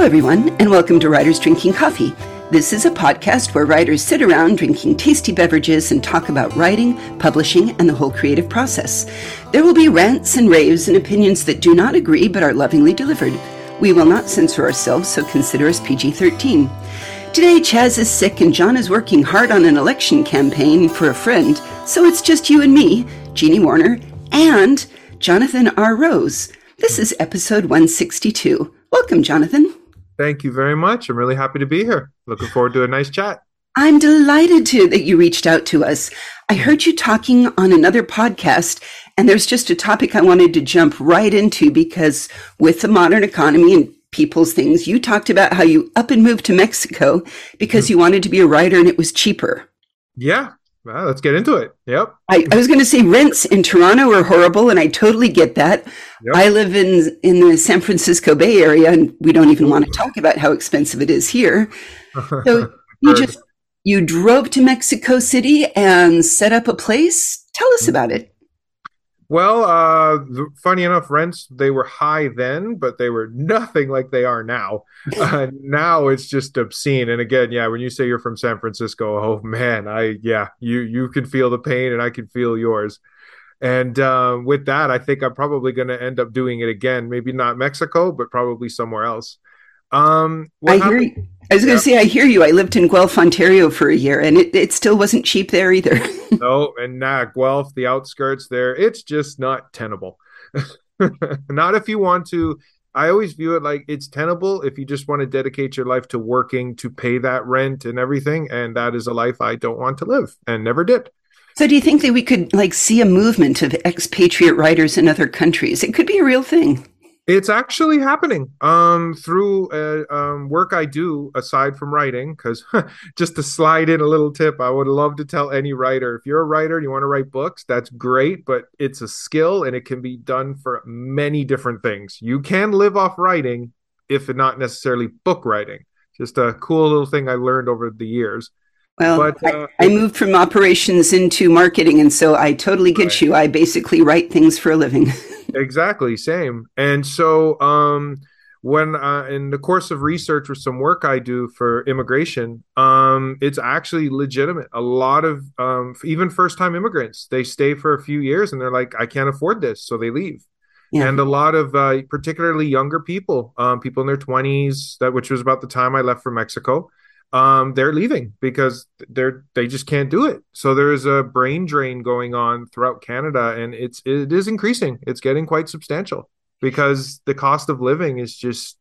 Hello, everyone, and welcome to Writers Drinking Coffee. This is a podcast where writers sit around drinking tasty beverages and talk about writing, publishing, and the whole creative process. There will be rants and raves and opinions that do not agree but are lovingly delivered. We will not censor ourselves, so consider us PG 13. Today, Chaz is sick and John is working hard on an election campaign for a friend, so it's just you and me, Jeannie Warner, and Jonathan R. Rose. This is episode 162. Welcome, Jonathan. Thank you very much. I'm really happy to be here. Looking forward to a nice chat. I'm delighted to that you reached out to us. I hmm. heard you talking on another podcast, and there's just a topic I wanted to jump right into because with the modern economy and people's things, you talked about how you up and moved to Mexico because hmm. you wanted to be a writer and it was cheaper. Yeah. Well, let's get into it. Yep. I, I was going to say rents in Toronto are horrible, and I totally get that. Yep. I live in in the San Francisco Bay Area, and we don't even want to talk about how expensive it is here. So you just you drove to Mexico City and set up a place. Tell us mm-hmm. about it. Well, uh, funny enough, rents they were high then, but they were nothing like they are now. Uh, now it's just obscene. And again, yeah, when you say you're from San Francisco, oh man, I yeah, you you can feel the pain, and I can feel yours. And uh, with that, I think I'm probably going to end up doing it again. Maybe not Mexico, but probably somewhere else. Um, I hear. You. I was going to say, I hear you. I lived in Guelph, Ontario for a year, and it, it still wasn't cheap there either. no, and nah, Guelph, the outskirts there, it's just not tenable. not if you want to. I always view it like it's tenable if you just want to dedicate your life to working to pay that rent and everything. And that is a life I don't want to live and never did. So, do you think that we could like see a movement of expatriate writers in other countries? It could be a real thing. It's actually happening um, through uh, um, work I do aside from writing. Because just to slide in a little tip, I would love to tell any writer if you're a writer and you want to write books, that's great, but it's a skill and it can be done for many different things. You can live off writing, if not necessarily book writing. Just a cool little thing I learned over the years. Well, but, uh, I, I, moved from operations into marketing, and so I totally get right. you. I basically write things for a living. exactly, same. And so, um, when uh, in the course of research or some work I do for immigration, um, it's actually legitimate. A lot of um, even first time immigrants they stay for a few years and they're like, I can't afford this, so they leave. Yeah. And a lot of uh, particularly younger people, um, people in their twenties, that which was about the time I left for Mexico um, they're leaving because they're they just can't do it. So there's a brain drain going on throughout Canada, and it's it is increasing. It's getting quite substantial because the cost of living is just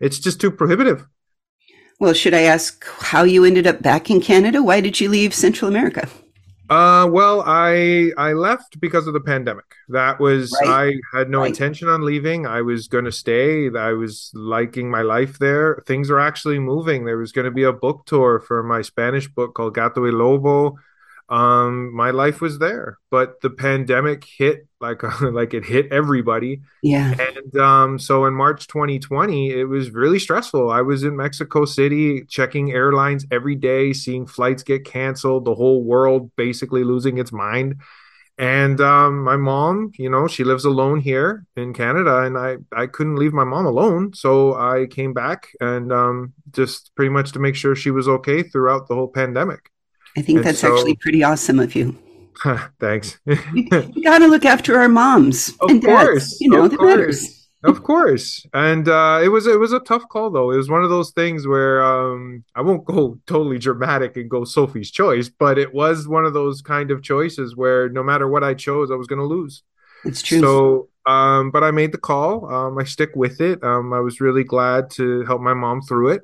it's just too prohibitive. Well, should I ask how you ended up back in Canada? Why did you leave Central America? Uh, well, I I left because of the pandemic. That was right. I had no right. intention on leaving. I was going to stay. I was liking my life there. Things are actually moving. There was going to be a book tour for my Spanish book called Gato y Lobo um my life was there but the pandemic hit like like it hit everybody. Yeah. And um so in march 2020 it was really stressful. I was in mexico city checking airlines every day seeing flights get canceled the whole world basically losing its mind. And um my mom you know she lives alone here in canada and i i couldn't leave my mom alone. So i came back and um just pretty much to make sure she was okay throughout the whole pandemic I think and that's so, actually pretty awesome of you. Thanks. We got to look after our moms of and dads. Course, you know, that course. matters. of course. And uh, it was it was a tough call though. It was one of those things where um, I won't go totally dramatic and go Sophie's choice, but it was one of those kind of choices where no matter what I chose, I was going to lose. It's true. So, um, but I made the call. Um, I stick with it. Um, I was really glad to help my mom through it.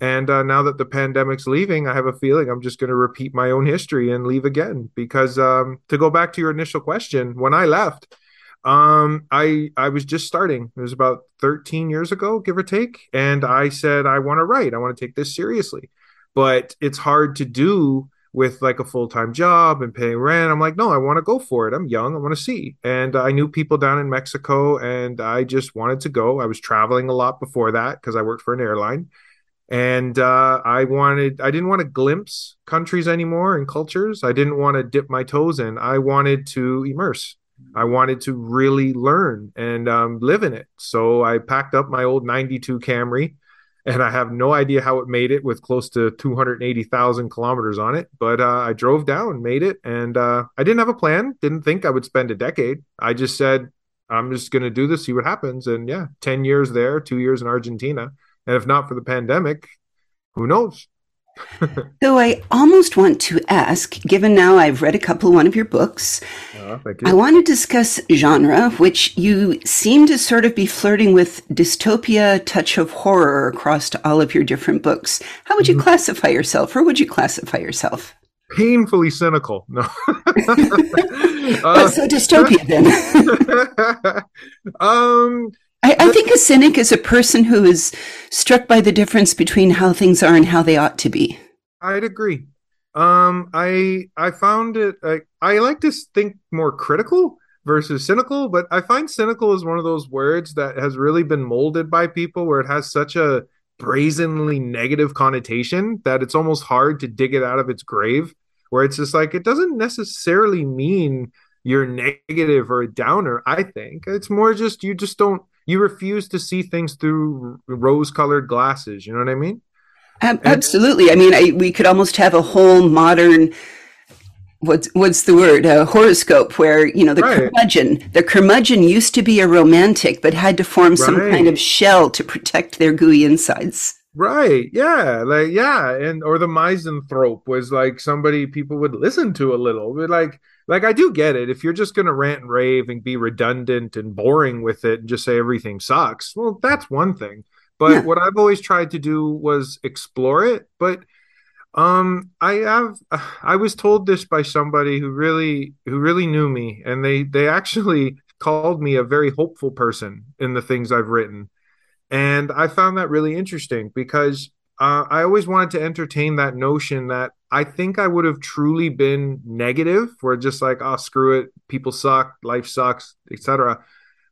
And uh, now that the pandemic's leaving, I have a feeling I'm just going to repeat my own history and leave again. Because um, to go back to your initial question, when I left, um, I I was just starting. It was about 13 years ago, give or take, and I said I want to write. I want to take this seriously, but it's hard to do with like a full time job and paying rent. I'm like, no, I want to go for it. I'm young. I want to see. And I knew people down in Mexico, and I just wanted to go. I was traveling a lot before that because I worked for an airline and uh, I wanted I didn't want to glimpse countries anymore and cultures. I didn't want to dip my toes in. I wanted to immerse. I wanted to really learn and um, live in it. So I packed up my old '92 Camry, and I have no idea how it made it with close to 280,000 kilometers on it. But uh, I drove down, made it, and uh, I didn't have a plan. Didn't think I would spend a decade. I just said, I'm just going to do this, see what happens. And yeah, 10 years there, two years in Argentina. And if not for the pandemic, who knows? so I almost want to ask, given now I've read a couple one of your books, uh, I want to discuss genre, which you seem to sort of be flirting with dystopia, touch of horror across all of your different books. How would you mm-hmm. classify yourself, or would you classify yourself? Painfully cynical. No. uh, so dystopia then. um I, I, think a cynic is a person who is struck by the difference between how things are and how they ought to be. I'd agree. Um, I I found it. I, I like to think more critical versus cynical, but I find cynical is one of those words that has really been molded by people, where it has such a brazenly negative connotation that it's almost hard to dig it out of its grave. Where it's just like it doesn't necessarily mean you're negative or a downer. I think it's more just you just don't you refuse to see things through rose colored glasses. You know what I mean? absolutely. I mean, I, we could almost have a whole modern what's what's the word a horoscope where you know the right. curmudgeon the curmudgeon used to be a romantic but had to form some kind of shell to protect their gooey insides right yeah like yeah and or the misanthrope was like somebody people would listen to a little but like like I do get it. If you're just gonna rant and rave and be redundant and boring with it and just say everything sucks, well, that's one thing. But yeah. what I've always tried to do was explore it. But um, I have I was told this by somebody who really who really knew me, and they they actually called me a very hopeful person in the things I've written. And I found that really interesting because uh, I always wanted to entertain that notion that I think I would have truly been negative, where just like, oh, screw it, people suck, life sucks, etc.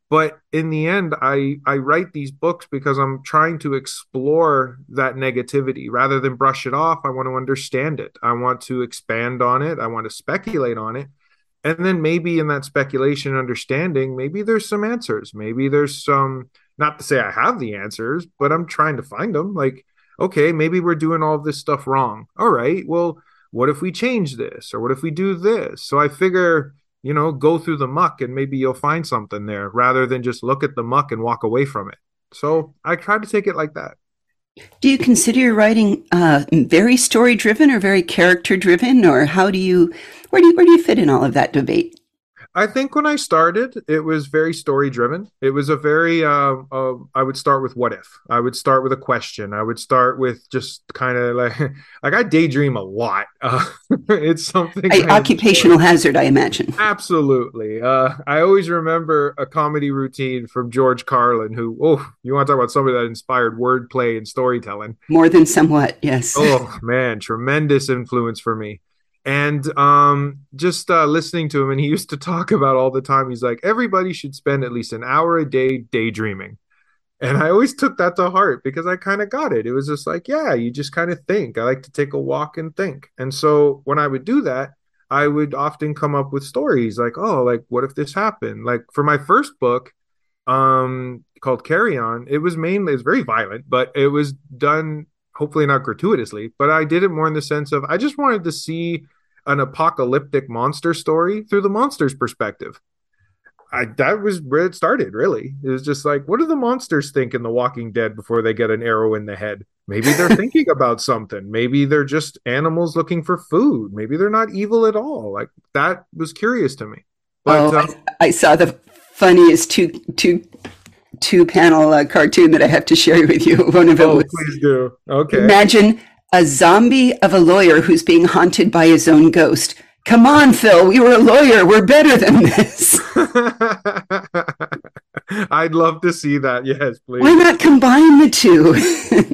But in the end, I I write these books because I'm trying to explore that negativity rather than brush it off. I want to understand it. I want to expand on it. I want to speculate on it. And then maybe in that speculation understanding, maybe there's some answers. Maybe there's some not to say I have the answers, but I'm trying to find them. Like okay, maybe we're doing all this stuff wrong. All right, well, what if we change this or what if we do this? So I figure, you know, go through the muck and maybe you'll find something there rather than just look at the muck and walk away from it. So I try to take it like that. Do you consider your writing uh, very story driven or very character driven, or how do you where do you, where do you fit in all of that debate? I think when I started, it was very story driven. It was a very, uh, uh, I would start with what if. I would start with a question. I would start with just kind of like, like I daydream a lot. Uh, it's something. I, occupational hazard, I imagine. Absolutely. Uh, I always remember a comedy routine from George Carlin, who, oh, you want to talk about somebody that inspired wordplay and storytelling? More than somewhat, yes. Oh man, tremendous influence for me and um, just uh, listening to him and he used to talk about all the time. He's like everybody should spend at least an hour a day daydreaming. And i always took that to heart because i kind of got it. It was just like yeah you just kind of think. I like to take a walk and think. And so when i would do that i would often come up with stories like oh like what if this happened? Like for my first book um called carry on it was mainly it's very violent but it was done hopefully not gratuitously, but I did it more in the sense of I just wanted to see an apocalyptic monster story through the monster's perspective. I, that was where it started, really. It was just like, what do the monsters think in The Walking Dead before they get an arrow in the head? Maybe they're thinking about something. Maybe they're just animals looking for food. Maybe they're not evil at all. Like that was curious to me. But, oh, uh, I, I saw the funniest two two two panel uh, cartoon that I have to share with you. One of it oh, was, please do. Okay. Imagine a zombie of a lawyer who's being haunted by his own ghost. Come on, Phil. We were a lawyer. We're better than this. I'd love to see that. Yes, please. Why not combine the two?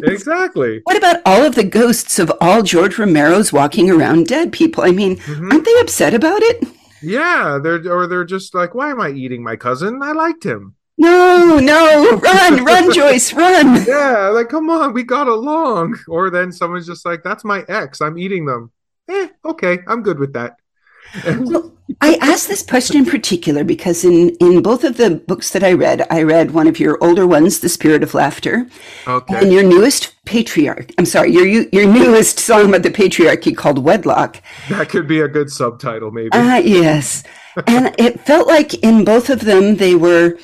exactly. What about all of the ghosts of all George Romero's walking around dead people? I mean, mm-hmm. aren't they upset about it? Yeah, they're or they're just like, why am I eating my cousin? I liked him. No, no, run, run, Joyce, run. Yeah, like, come on, we got along. Or then someone's just like, that's my ex. I'm eating them. Eh, okay, I'm good with that. well, I asked this question in particular because in, in both of the books that I read, I read one of your older ones, The Spirit of Laughter, okay. and your newest patriarch. I'm sorry, your your newest song about the patriarchy called Wedlock. That could be a good subtitle, maybe. Uh, yes, and it felt like in both of them they were.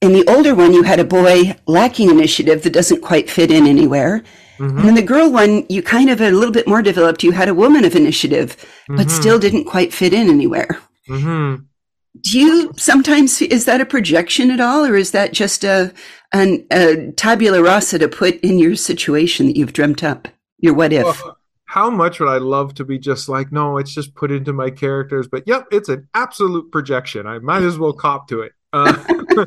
In the older one, you had a boy lacking initiative that doesn't quite fit in anywhere. Mm-hmm. And in the girl one, you kind of a little bit more developed. You had a woman of initiative, mm-hmm. but still didn't quite fit in anywhere. Mm-hmm. Do you sometimes is that a projection at all, or is that just a, an, a tabula rasa to put in your situation that you've dreamt up? Your what if? Well, how much would I love to be just like, no, it's just put into my characters, but yep, it's an absolute projection. I might as well cop to it. Uh,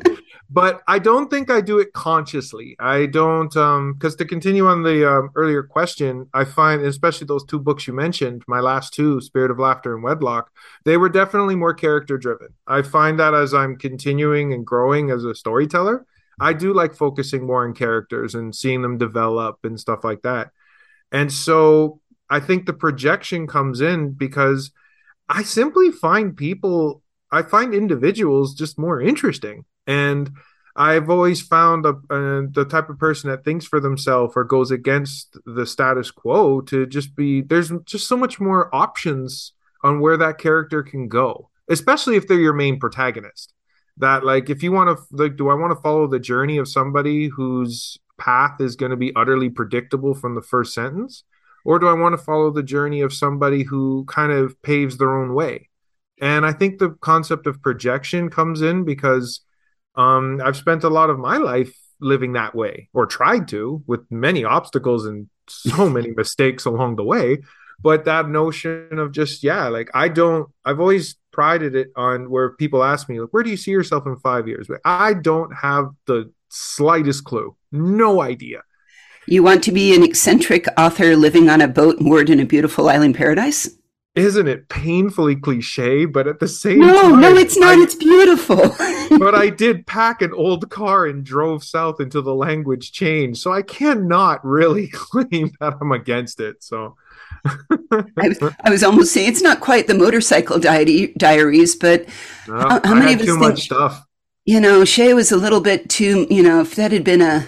but I don't think I do it consciously. I don't, um, because to continue on the um, earlier question, I find, especially those two books you mentioned, my last two, Spirit of Laughter and Wedlock, they were definitely more character driven. I find that as I'm continuing and growing as a storyteller, I do like focusing more on characters and seeing them develop and stuff like that. And so I think the projection comes in because I simply find people I find individuals just more interesting. And I've always found a, the type of person that thinks for themselves or goes against the status quo to just be there's just so much more options on where that character can go, especially if they're your main protagonist. That like if you want to like do I want to follow the journey of somebody whose path is going to be utterly predictable from the first sentence or do I want to follow the journey of somebody who kind of paves their own way? And I think the concept of projection comes in because um, I've spent a lot of my life living that way, or tried to, with many obstacles and so many mistakes along the way. But that notion of just, yeah, like I don't, I've always prided it on where people ask me, like, where do you see yourself in five years? But I don't have the slightest clue, no idea. You want to be an eccentric author living on a boat moored in a beautiful island paradise? isn't it painfully cliche but at the same no, time no it's not I, it's beautiful but i did pack an old car and drove south until the language changed so i cannot really claim that i'm against it so I, was, I was almost saying it's not quite the motorcycle di- diaries but no, how, how many of us too think, much stuff you know Che was a little bit too you know if that had been a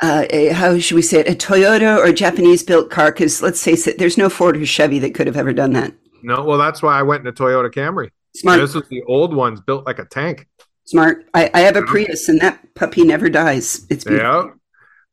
uh, a, how should we say it, a Toyota or Japanese built car. Because let's face it, there's no Ford or Chevy that could have ever done that. No, well, that's why I went in a Toyota Camry. Smart. This was the old ones built like a tank. Smart. I, I have a Prius, and that puppy never dies. It's beautiful. yeah.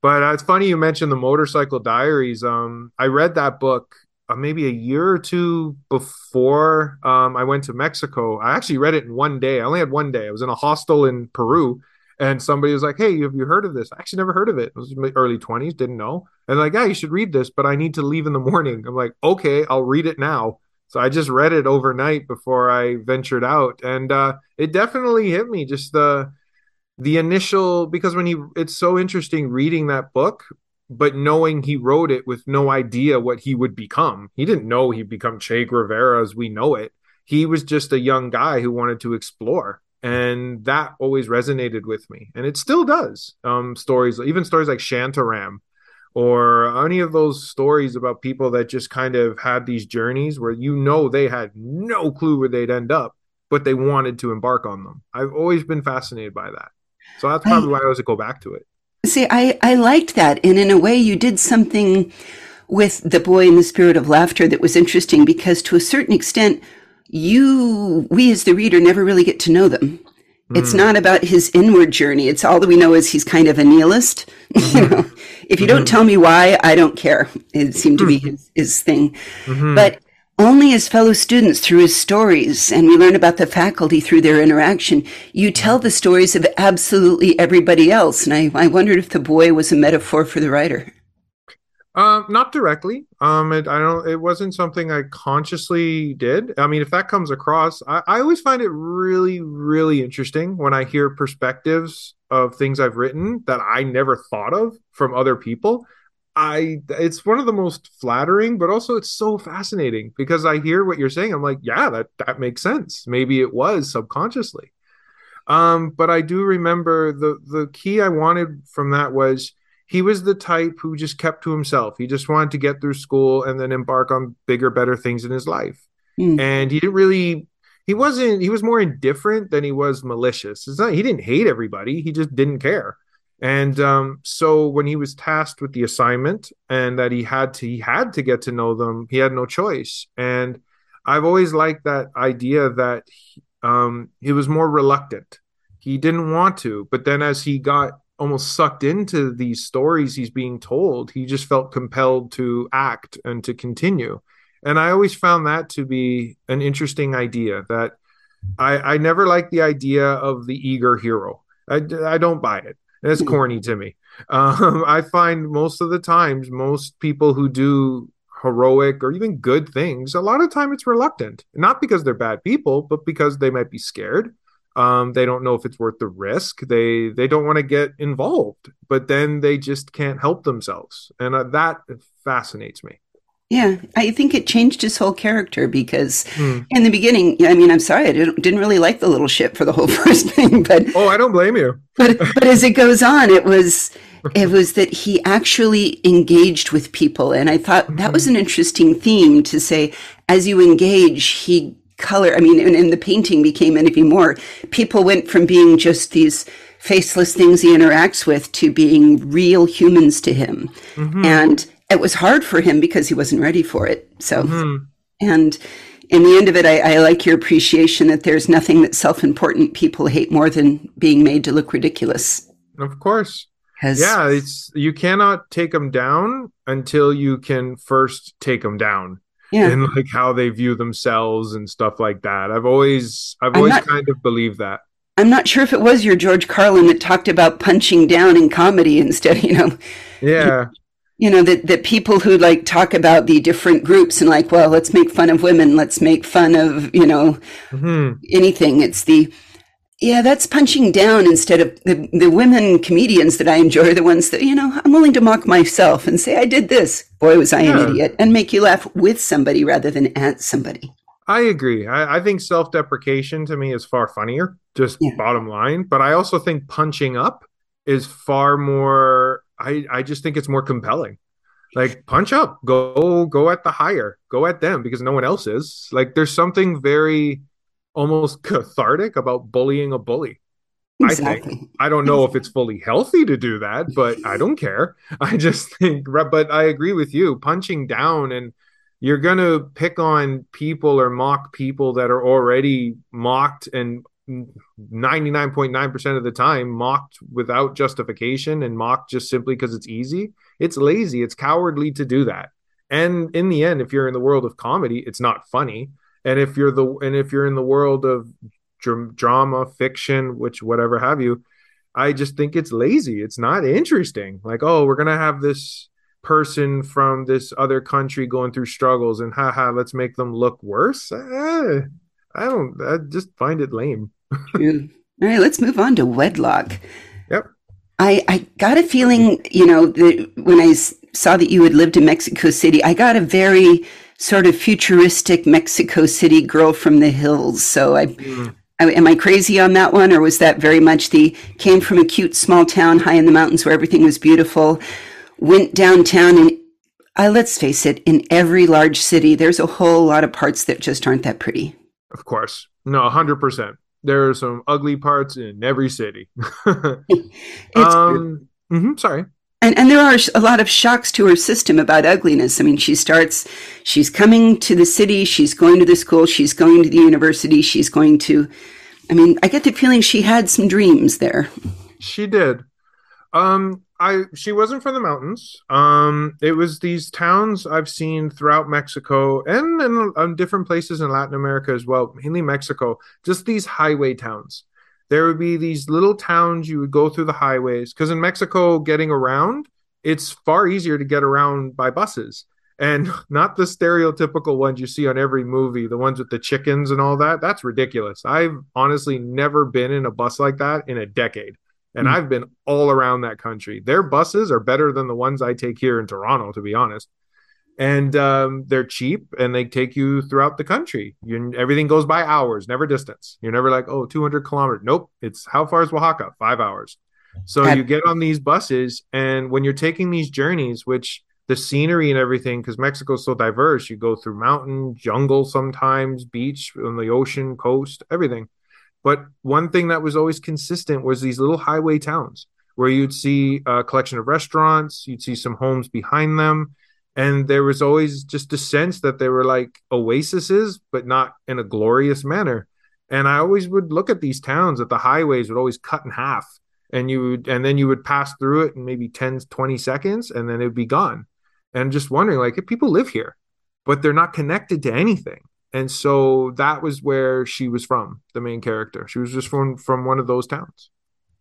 But uh, it's funny you mentioned the Motorcycle Diaries. Um, I read that book uh, maybe a year or two before um, I went to Mexico. I actually read it in one day. I only had one day. I was in a hostel in Peru, and somebody was like, "Hey, have you heard of this?" I actually never heard of it. It was my early twenties, didn't know. And like, "Yeah, you should read this," but I need to leave in the morning. I'm like, "Okay, I'll read it now." So I just read it overnight before I ventured out, and uh, it definitely hit me. Just the the initial because when he, it's so interesting reading that book, but knowing he wrote it with no idea what he would become. He didn't know he'd become Che Guevara as we know it. He was just a young guy who wanted to explore and that always resonated with me and it still does um stories even stories like shantaram or any of those stories about people that just kind of had these journeys where you know they had no clue where they'd end up but they wanted to embark on them. I've always been fascinated by that. So that's probably I, why i always go back to it. See i i liked that. And in a way you did something with the boy in the spirit of laughter that was interesting because to a certain extent you, we as the reader never really get to know them. Mm. It's hmm. not about his inward journey. It's all that we know is he's kind of a nihilist. Mm-hmm. you know, if you mm-hmm. don't tell me why, I don't care. It seemed to be hmm. his, his thing. Mm-hmm. But only as fellow students through his stories, and we learn about the faculty through their interaction, you tell the stories of absolutely everybody else. And I, I wondered if the boy was a metaphor for the writer. Uh, not directly. Um, it, I don't. It wasn't something I consciously did. I mean, if that comes across, I, I always find it really, really interesting when I hear perspectives of things I've written that I never thought of from other people. I it's one of the most flattering, but also it's so fascinating because I hear what you're saying. I'm like, yeah, that that makes sense. Maybe it was subconsciously. Um, but I do remember the the key I wanted from that was he was the type who just kept to himself. He just wanted to get through school and then embark on bigger, better things in his life. mm. and he didn't really he wasn't he was more indifferent than he was malicious it's not he didn't hate everybody he just didn't care and um, so when he was tasked with the assignment and that he had to he had to get to know them he had no choice and i've always liked that idea that he, um, he was more reluctant he didn't want to but then as he got almost sucked into these stories he's being told. He just felt compelled to act and to continue. And i always found that to be an interesting idea that i i never liked the idea of the eager hero. I, I don't buy it. It's hmm. corny to me. Um, i find most of the times most people who do heroic or even good things a lot of time it's reluctant. Not because they're bad people but because they might be scared um, they don't know if it's worth the risk they they don't want to get involved but then they just can't help themselves and uh, that fascinates me yeah, I think it changed his whole character because hmm. in the beginning, I mean, I'm sorry, I didn't, didn't really like the little ship for the whole first thing, but oh, I don't blame you. but but as it goes on, it was it was that he actually engaged with people, and I thought mm-hmm. that was an interesting theme to say. As you engage, he color. I mean, and, and the painting became anything more. People went from being just these faceless things he interacts with to being real humans to him. Mm-hmm. And it was hard for him because he wasn't ready for it. So, mm-hmm. and in the end of it, I, I, like your appreciation that there's nothing that self important people hate more than being made to look ridiculous. Of course. Yeah, it's you cannot take them down until you can first take them down yeah. and like how they view themselves and stuff like that. I've always I've always not, kind of believed that. I'm not sure if it was your George Carlin that talked about punching down in comedy instead, you know. Yeah. You know, that, that people who like talk about the different groups and like, well, let's make fun of women, let's make fun of, you know, mm-hmm. anything. It's the yeah, that's punching down instead of the, the women comedians that I enjoy the ones that, you know, I'm willing to mock myself and say, I did this. Boy, was I yeah. an idiot. And make you laugh with somebody rather than at somebody. I agree. I, I think self deprecation to me is far funnier, just yeah. bottom line. But I also think punching up is far more, I, I just think it's more compelling. Like punch up, go go at the higher, go at them because no one else is. Like there's something very almost cathartic about bullying a bully. Exactly. I think. I don't know if it's fully healthy to do that, but I don't care. I just think, but I agree with you. Punching down and you're going to pick on people or mock people that are already mocked and 99.9% of the time mocked without justification and mocked just simply because it's easy. It's lazy. It's cowardly to do that. And in the end, if you're in the world of comedy, it's not funny and if you're the and if you're in the world of dr- drama fiction which whatever have you i just think it's lazy. It's not interesting. Like oh we're gonna have this person from this other country going through struggles and haha let's make them look worse? Eh, i don't i just find it lame. All right let's move on to wedlock. Yep. I i got a feeling you know that when i saw that you had lived in mexico city i got a very sort of futuristic Mexico City girl from the hills. So I, mm. I, am I crazy on that one, or was that very much the came from a cute small town high in the mountains where everything was beautiful, went downtown and uh, let's face it, in every large city, there's a whole lot of parts that just aren't that pretty. Of course. No, 100%. There are some ugly parts in every city. um, mm-hmm, sorry and and there are a lot of shocks to her system about ugliness. I mean, she starts, she's coming to the city, she's going to the school, she's going to the university, she's going to. I mean, I get the feeling she had some dreams there. She did. Um, I she wasn't from the mountains. Um, it was these towns I've seen throughout Mexico and in um, different places in Latin America as well, mainly Mexico. Just these highway towns there would be these little towns you would go through the highways because in Mexico, getting around, it's far easier to get around by buses and not the stereotypical ones you see on every movie, the ones with the chickens and all that. That's ridiculous. I've honestly never been in a bus like that in a decade. And mm. I've been all around that country. Their buses are better than the ones I take here in Toronto, to be honest and um, they're cheap and they take you throughout the country. You, everything goes by hours, never distance. You're never like, oh, 200 kilometers. Nope. It's how far is Oaxaca? Five hours. So you get on these buses, and when you're taking these journeys, which the scenery and everything because Mexico's so diverse. You go through mountain, jungle sometimes, beach, on the ocean, coast, everything. But one thing that was always consistent was these little highway towns where you'd see a collection of restaurants, you'd see some homes behind them, and there was always just a sense that they were like oases, but not in a glorious manner. And I always would look at these towns that the highways would always cut in half, and you would, and then you would pass through it in maybe 10, 20 seconds, and then it'd be gone. And just wondering, like, if people live here, but they're not connected to anything and so that was where she was from the main character she was just from from one of those towns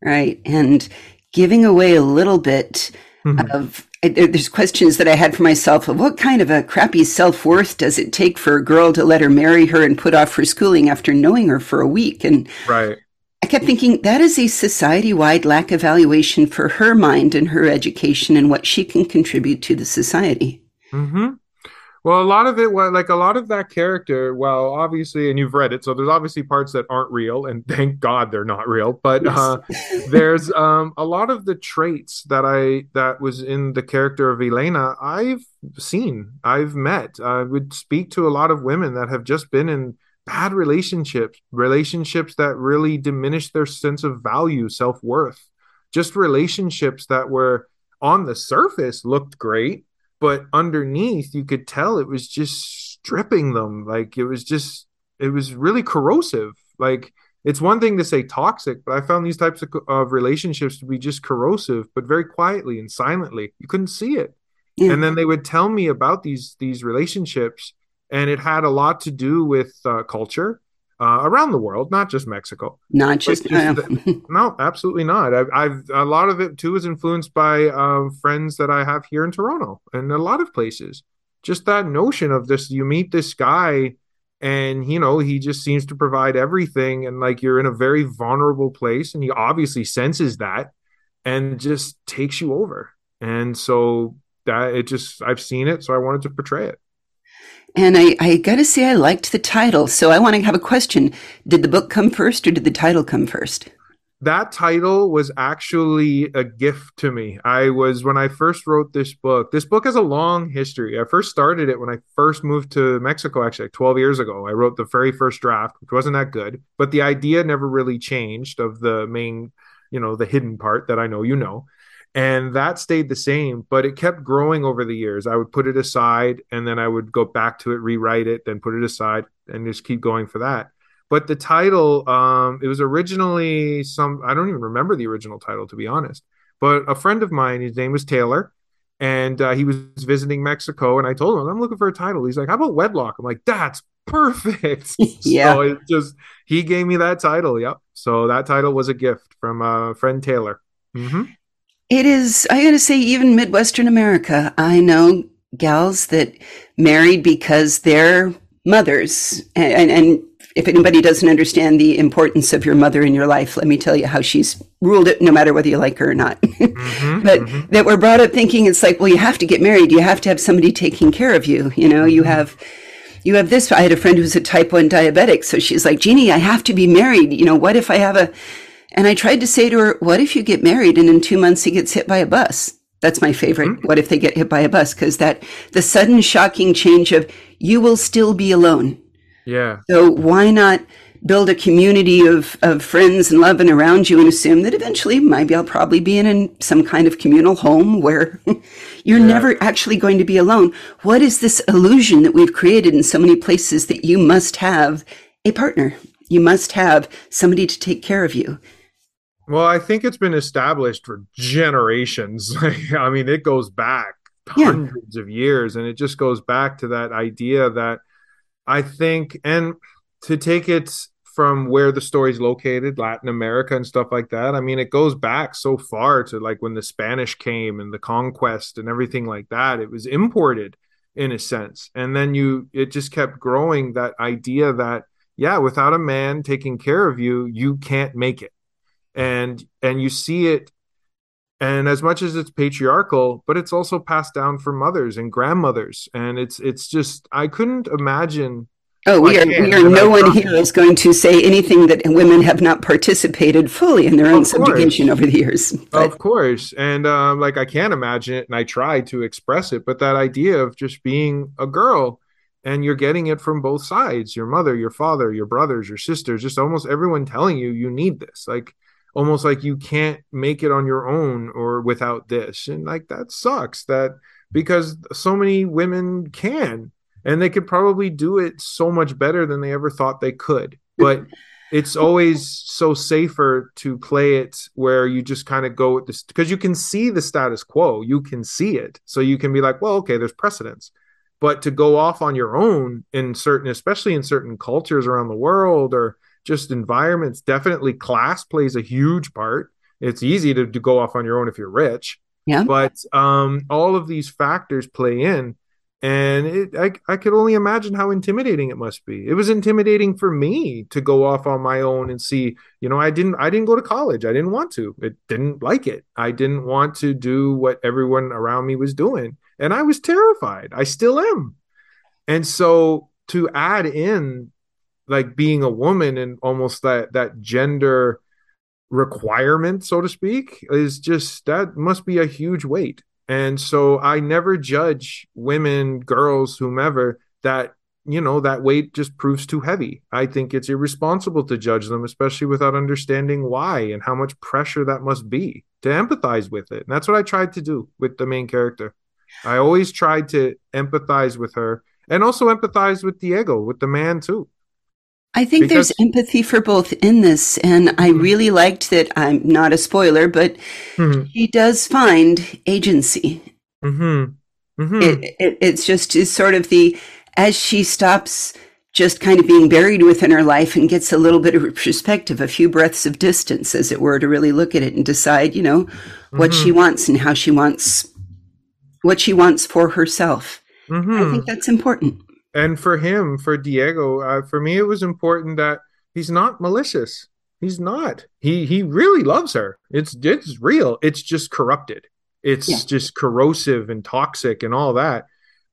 right and giving away a little bit mm-hmm. of there's questions that I had for myself of what kind of a crappy self worth does it take for a girl to let her marry her and put off her schooling after knowing her for a week? And right. I kept thinking that is a society wide lack of valuation for her mind and her education and what she can contribute to the society. Mm-hmm. Well, a lot of it was like a lot of that character. Well, obviously, and you've read it, so there's obviously parts that aren't real, and thank God they're not real. But yes. uh, there's um, a lot of the traits that I that was in the character of Elena. I've seen, I've met. I would speak to a lot of women that have just been in bad relationships, relationships that really diminish their sense of value, self worth, just relationships that were on the surface looked great but underneath you could tell it was just stripping them. Like it was just it was really corrosive. Like it's one thing to say toxic but i found these types of, of relationships to be just corrosive but very quietly and silently. You couldn't see it. Yeah. and then they would tell me about these these relationships and it had a lot to do with uh, culture uh, around the world, not just Mexico. Not just, just the, no, absolutely not. I've, I've, a lot of it too is influenced by uh, friends that I have here in Toronto and a lot of places. Just that notion of this, you meet this guy, and you know he just seems to provide everything, and like you're in a very vulnerable place, and he obviously senses that, and just takes you over. And so that it just, I've seen it, so I wanted to portray it. And I, I got to say, I liked the title. So I want to have a question. Did the book come first or did the title come first? That title was actually a gift to me. I was, when I first wrote this book, this book has a long history. I first started it when I first moved to Mexico, actually, like 12 years ago. I wrote the very first draft, which wasn't that good, but the idea never really changed of the main, you know, the hidden part that I know you know and that stayed the same but it kept growing over the years. I would put it aside and then i would go back to it rewrite it then put it aside and just keep going for that. But the title um it was originally some i don't even remember the original title to be honest but a friend of mine his name was taylor and uh, he was visiting mexico and i told him i'm looking for a title. He's like how about wedlock? I'm like that's perfect. Yeah. So it just he gave me that title yep. So that title was a gift from a uh, friend taylor. Mm-hmm. It is, I gotta say, even Midwestern America, I know gals that married because their mothers, and, and, if anybody doesn't understand the importance of your mother in your life, let me tell you how she's ruled it, no matter whether you like her or not. Mm-hmm, but mm-hmm. that we're brought up thinking it's like, well, you have to get married. You have to have somebody taking care of you. You know, mm-hmm. you have, you have this. I had a friend who's a type 1 diabetic. So she's like, Jeannie, I have to be married. You know, what if I have a, and I tried to say to her, what if you get married and in two months he gets hit by a bus? That's my favorite. Mm-hmm. What if they get hit by a bus? Because that the sudden shocking change of you will still be alone. Yeah. So why not build a community of, of friends and love and around you and assume that eventually maybe I'll probably be in, in some kind of communal home where you're yeah. never actually going to be alone. What is this illusion that we've created in so many places that you must have a partner? You must have somebody to take care of you. Well, I think it's been established for generations. I mean, it goes back yeah. hundreds of years, and it just goes back to that idea that I think, and to take it from where the story's located, Latin America and stuff like that. I mean, it goes back so far to like when the Spanish came and the conquest and everything like that. It was imported in a sense. And then you, it just kept growing that idea that, yeah, without a man taking care of you, you can't make it and and you see it and as much as it's patriarchal but it's also passed down from mothers and grandmothers and it's it's just i couldn't imagine Oh, we are, we are no one here is going to say anything that women have not participated fully in their own subjugation over the years. But. Of course. And um, like I can't imagine it and I try to express it, but that idea of just being a girl and you're getting it from both sides your mother, your father, your brothers, your sisters, just almost everyone telling you you need this. Like almost like you can't make it on your own or without this. And like that sucks that because so many women can and they could probably do it so much better than they ever thought they could. But it's always so safer to play it where you just kind of go with this because you can see the status quo. You can see it. So you can be like well okay there's precedence but to go off on your own in certain especially in certain cultures around the world or just environments definitely class plays a huge part. It's easy to, to go off on your own if you're rich. Yeah. But um all of these factors play in and it, I, I could only imagine how intimidating it must be. It was intimidating for me to go off on my own and see you know i didn't i didn't go to college. I didn't want to. It didn't like it. I didn't want to do what everyone around me was doing and i was terrified. I still am. And so to add in like being a woman and almost that that gender requirement so to speak is just that must be a huge weight and so I never judge women, girls, whomever that, you know, that weight just proves too heavy. I think it's irresponsible to judge them, especially without understanding why and how much pressure that must be to empathize with it. And that's what I tried to do with the main character. I always tried to empathize with her and also empathize with Diego, with the man too. I think because, there's empathy for both in this, and I mm-hmm. really liked that. I'm not a spoiler, but mm-hmm. he does find agency. Mm-hmm. mm-hmm. It, it, it's just is sort of the as she stops just kind of being buried within her life and gets a little bit of perspective, a few breaths of distance, as it were, to really look at it and decide, you know, what she mm-hmm. wants and how she wants what she wants for herself. I mm-hmm. think that's important and for him, for Diego, uh, for me, it was important that he's not malicious. He's not. He he really loves her. It's it's real. It's just corrupted. It's yeah. just corrosive and toxic and all that.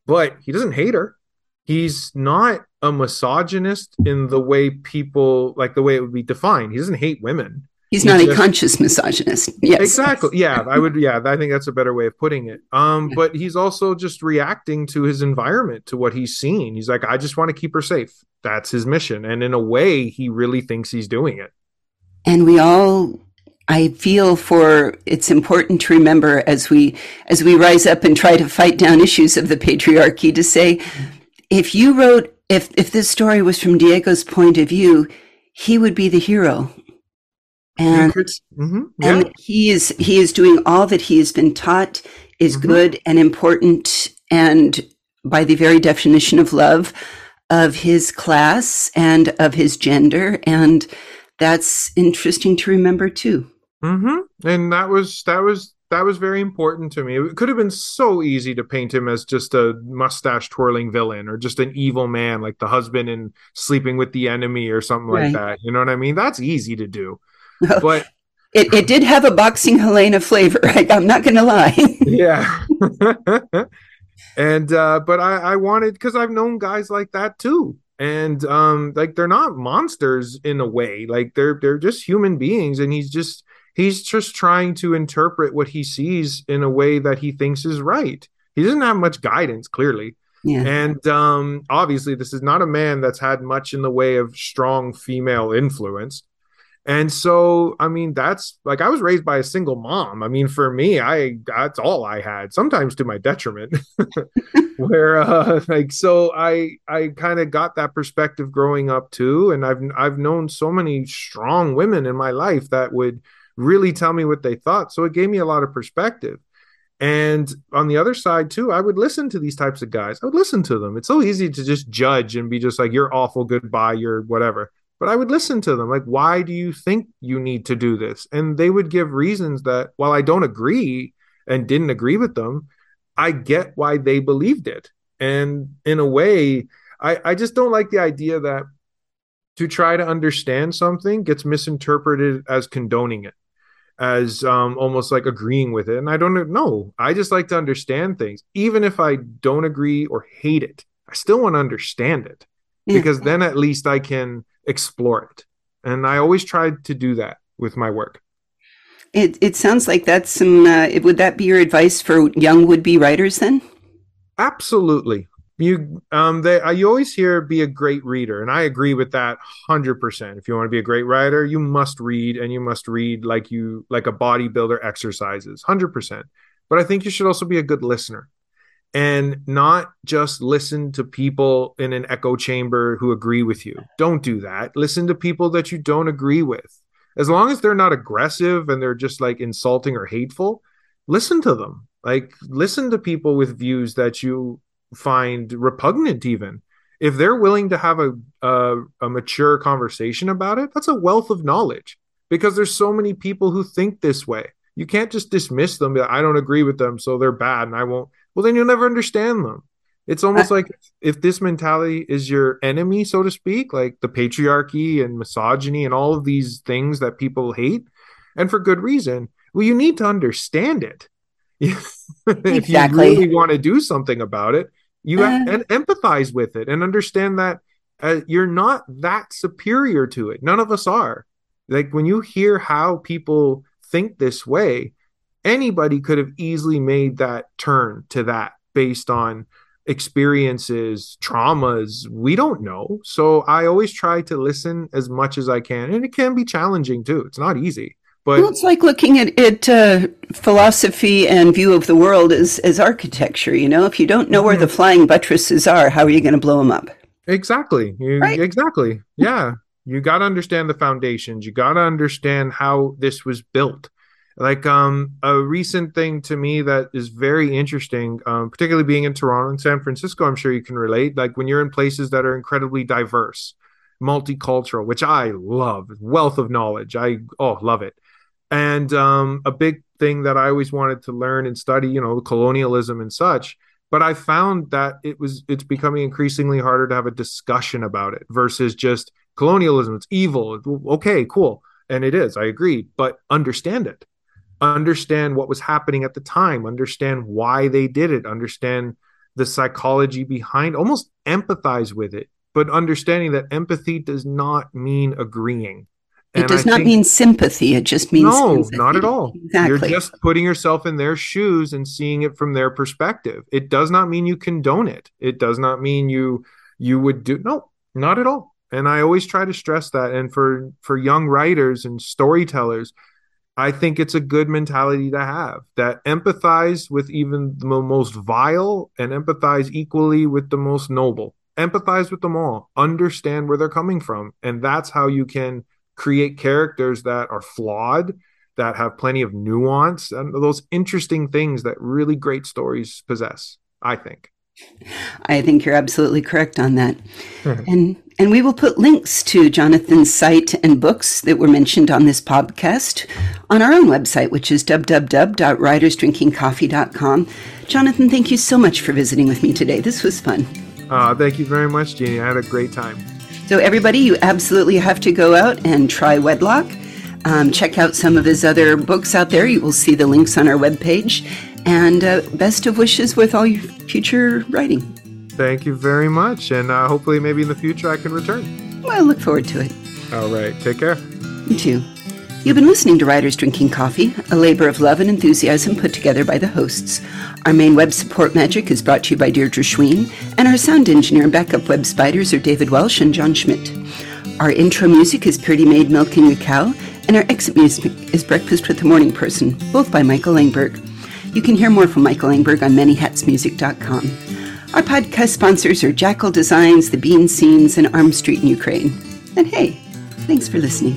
But he doesn't hate her. He's not a misogynist in the way people like the way it would be defined. He doesn't hate women. He's not a conscious misogynist. Yes. Exactly. Yeah, I would yeah, I think that's a better way of putting it. Um but he's also just reacting to his environment, to what he's seen. He's like I just want to keep her safe. That's his mission and in a way he really thinks he's doing it. And we all I feel for it's important to remember as we as we rise up and try to fight down issues of the patriarchy to say if you wrote if if this story was from Diego's point of view, he would be the hero and mm-hmm. yeah. and he is he is doing all that he has been taught is mm-hmm. good and important and by the very definition of love of his class and of his gender and that's interesting to remember too mm-hmm. and that was that was that was very important to me. It could have been so easy to paint him as just a mustache twirling villain or just an evil man, like the husband and Sleeping with the Enemy or something right. like that. You know what I mean? That's easy to do. but it, it did have a boxing Helena flavor. Right? I, am not going to lie. yeah. and uh, but I, I wanted because I've known guys like that too, and um, like they're not monsters in a way. Like they're they're just human beings, and he's just he's just trying to interpret what he sees in a way that he thinks is right. He doesn't have much guidance, clearly. Yeah. And um, obviously, this is not a man that's had much in the way of strong female influence. And so, I mean, that's like I was raised by a single mom. I mean, for me, I that's all I had, sometimes to my detriment. Where uh like so I I kind of got that perspective growing up too and I've I've known so many strong women in my life that would really tell me what they thought. So it gave me a lot of perspective. And on the other side too, I would listen to these types of guys. I would listen to them. It's so easy to just judge and be just like, you're awful, goodbye, you're whatever but I would listen to them. Like, why do you think you need to do this? And they would give reasons that, while I don't agree and didn't agree with them, I get why they believed it. And in a way, I, I just don't like the idea that to try to understand something gets misinterpreted as condoning it, as um, almost like agreeing with it. And I don't know. I just like to understand things. Even if I don't agree or hate it, I still want to understand it because then at least I can explore it. And I always tried to do that with my work. It it sounds like that's some. Uh, would that be your advice for young would be writers then? Absolutely. You um they uh, you always hear be a great reader, and I agree with that hundred percent. If you want to be a great writer, you must read, and you must read like you like a bodybuilder exercises, hundred percent. But I think you should also be a good listener and not just listen to people in an echo chamber who agree with you. Don't do that. Listen to people that you don't agree with. As long as they're not aggressive and they're just like insulting or hateful, listen to them. Like listen to people with views that you find repugnant even. If they're willing to have a, a a mature conversation about it, that's a wealth of knowledge because there's so many people who think this way. You can't just dismiss them. I don't agree with them, so they're bad, and I won't well then you'll never understand them. It's almost I, like if this mentality is your enemy so to speak like the patriarchy and misogyny and all of these things that people hate and for good reason well you need to understand it. If exactly. you really want to do something about it you uh, have, and empathize with it and understand that uh, you're not that superior to it. None of us are. Like when you hear how people think this way anybody could have easily made that turn to that based on experiences, traumas. We don't know. So I always try to listen as much as I can. And it can be challenging too. It's not easy. But well, it's like looking at, at uh, philosophy and view of the world as, as architecture. You know, if you don't know where the mm-hmm. flying buttresses are, how are you going to blow them up? Exactly. You, right? Exactly. Yeah. You got to understand the foundations. You got to understand how this was built like um a recent thing to me that is very interesting um, particularly being in toronto and san francisco i'm sure you can relate. Like when you're in places that are incredibly diverse multicultural which i love wealth of knowledge i oh love it. And um a big thing that i always wanted to learn and study you know colonialism and such but i found that it was it's becoming increasingly harder to have a discussion about it versus just colonialism. It's evil. Okay cool. And it is i agree but understand it understand what was happening at the time, understand why they did it, understand the psychology behind, almost empathize with it, but understanding that empathy does not mean agreeing. It and does I not think, mean sympathy. It just means no, sympathy. not at all. Exactly. You're just putting yourself in their shoes and seeing it from their perspective. It does not mean you condone it. It does not mean you you would do no, not at all. And I always try to stress that. And for for young writers and storytellers, I think it's a good mentality to have that empathize with even the most vile and empathize equally with the most noble. Empathize with them all, understand where they're coming from. And that's how you can create characters that are flawed, that have plenty of nuance, and those interesting things that really great stories possess, I think. I think you're absolutely correct on that. and and we will put links to Jonathan's site and books that were mentioned on this podcast on our own website, which is www.writersdrinkingcoffee.com. Jonathan, thank you so much for visiting with me today. This was fun. Uh, thank you very much, Jeannie. I had a great time. So, everybody, you absolutely have to go out and try Wedlock. Um, check out some of his other books out there. You will see the links on our webpage. And uh, best of wishes with all your future writing. Thank you very much. And uh, hopefully, maybe in the future, I can return. Well, I look forward to it. All right. Take care. You too. You've been listening to Writers Drinking Coffee, a labor of love and enthusiasm put together by the hosts. Our main web support magic is brought to you by Deirdre Schween, and our sound engineer and backup web spiders are David Welsh and John Schmidt. Our intro music is Pretty Maid Milking a Cow, and our exit music is Breakfast with the Morning Person, both by Michael Langberg. You can hear more from Michael Langberg on manyhatsmusic.com. Our podcast sponsors are Jackal Designs, The Bean Scenes, and Arm Street in Ukraine. And hey, thanks for listening.